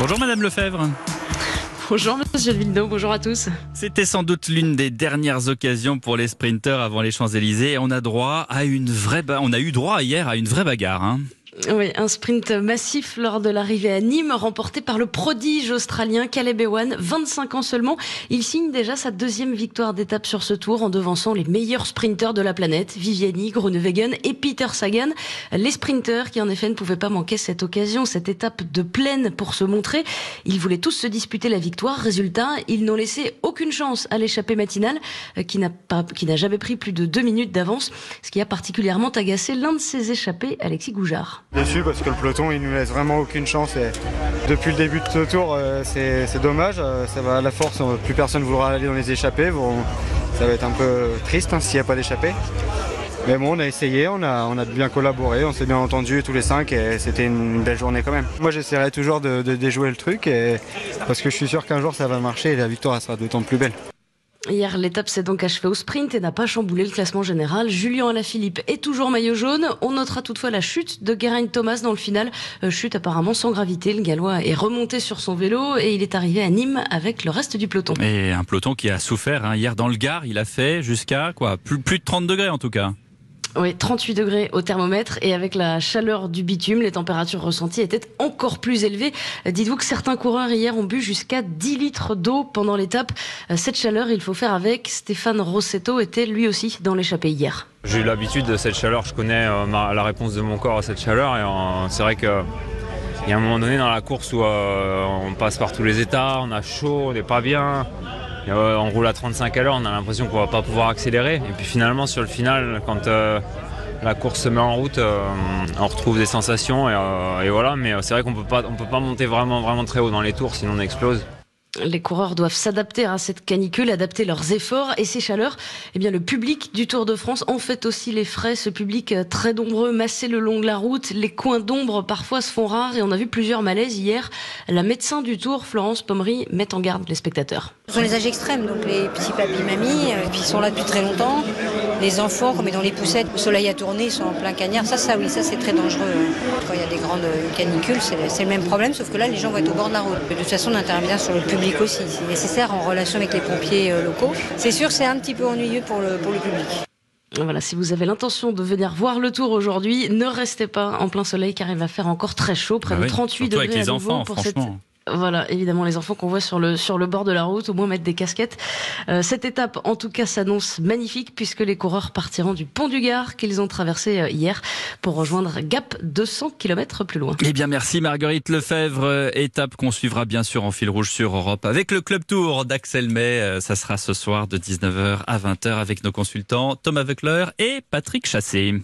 Bonjour Madame Lefebvre. Bonjour Monsieur Villeneuve, bonjour à tous. C'était sans doute l'une des dernières occasions pour les sprinteurs avant les Champs-Élysées. On a droit à une vraie, on a eu droit hier à une vraie bagarre. Hein. Oui, un sprint massif lors de l'arrivée à Nîmes, remporté par le prodige australien Caleb Ewan, 25 ans seulement. Il signe déjà sa deuxième victoire d'étape sur ce tour en devançant les meilleurs sprinteurs de la planète, Viviani, Groenewegen et Peter Sagan. Les sprinteurs qui en effet ne pouvaient pas manquer cette occasion, cette étape de plaine pour se montrer. Ils voulaient tous se disputer la victoire. Résultat, ils n'ont laissé aucune chance à l'échappée matinale euh, qui n'a qui n'a jamais pris plus de deux minutes d'avance, ce qui a particulièrement agacé l'un de ses échappés, Alexis Goujard. Déçu parce que le peloton il nous laisse vraiment aucune chance et depuis le début de ce tour euh, c'est dommage, euh, ça va à la force, plus personne voudra aller dans les échappées, ça va être un peu triste hein, s'il n'y a pas d'échappée. Mais bon, on a essayé, on a, bien collaboré, on s'est bien entendu tous les cinq et c'était une belle journée quand même. Moi j'essaierai toujours de, déjouer le truc parce que je suis sûr qu'un jour ça va marcher et la victoire sera d'autant plus belle. Hier, l'étape s'est donc achevée au sprint et n'a pas chamboulé le classement général. Julien Alaphilippe est toujours maillot jaune. On notera toutefois la chute de Geraint Thomas dans le final. Euh, chute apparemment sans gravité. Le Gallois est remonté sur son vélo et il est arrivé à Nîmes avec le reste du peloton. Et un peloton qui a souffert. Hein. Hier dans le Gard, il a fait jusqu'à quoi? Plus, plus de 30 degrés en tout cas. Oui, 38 degrés au thermomètre et avec la chaleur du bitume, les températures ressenties étaient encore plus élevées. Dites-vous que certains coureurs hier ont bu jusqu'à 10 litres d'eau pendant l'étape. Cette chaleur, il faut faire avec. Stéphane Rossetto était lui aussi dans l'échappée hier. J'ai eu l'habitude de cette chaleur, je connais euh, la réponse de mon corps à cette chaleur et euh, c'est vrai que il y a un moment donné dans la course où euh, on passe par tous les états, on a chaud, on n'est pas bien. Euh, on roule à 35 à l'heure, on a l'impression qu'on va pas pouvoir accélérer. Et puis finalement, sur le final, quand euh, la course se met en route, euh, on retrouve des sensations et, voilà. Mais c'est vrai qu'on peut pas, on peut pas monter vraiment très haut dans les tours, sinon on explose. Les coureurs doivent s'adapter à cette canicule, adapter leurs efforts et ces chaleurs. Eh bien, le public du Tour de France en fait aussi les frais. Ce public euh, très nombreux, massé le long de la route. Les coins d'ombre parfois se font rares et on a vu plusieurs malaises hier. La médecin du Tour, Florence Pommery, met en garde les spectateurs. Ce sont les âges extrêmes, donc les petits papis mamies, euh, qui sont là depuis très longtemps. Les enfants, comme dans les poussettes, le soleil a tourné, ils sont en plein cagnard. Ça, ça, oui, ça, c'est très dangereux. Quand il y a des grandes canicules, c'est le même problème, sauf que là, les gens vont être au bord de la route. De toute façon, on intervient sur le public aussi, c'est nécessaire en relation avec les pompiers euh, locaux. C'est sûr, c'est un petit peu ennuyeux pour le, pour le public. Voilà, si vous avez l'intention de venir voir le tour aujourd'hui, ne restez pas en plein soleil car il va faire encore très chaud, près ah de 38 degrés avec les à enfants, pour cette voilà, évidemment, les enfants qu'on voit sur le, sur le bord de la route, au moins mettre des casquettes. Euh, cette étape, en tout cas, s'annonce magnifique puisque les coureurs partiront du pont du Gard qu'ils ont traversé euh, hier pour rejoindre Gap 200 km plus loin. Eh bien, merci Marguerite Lefebvre. Euh, étape qu'on suivra bien sûr en fil rouge sur Europe avec le Club Tour d'Axel May. Ça sera ce soir de 19h à 20h avec nos consultants Thomas Weckler et Patrick Chassé.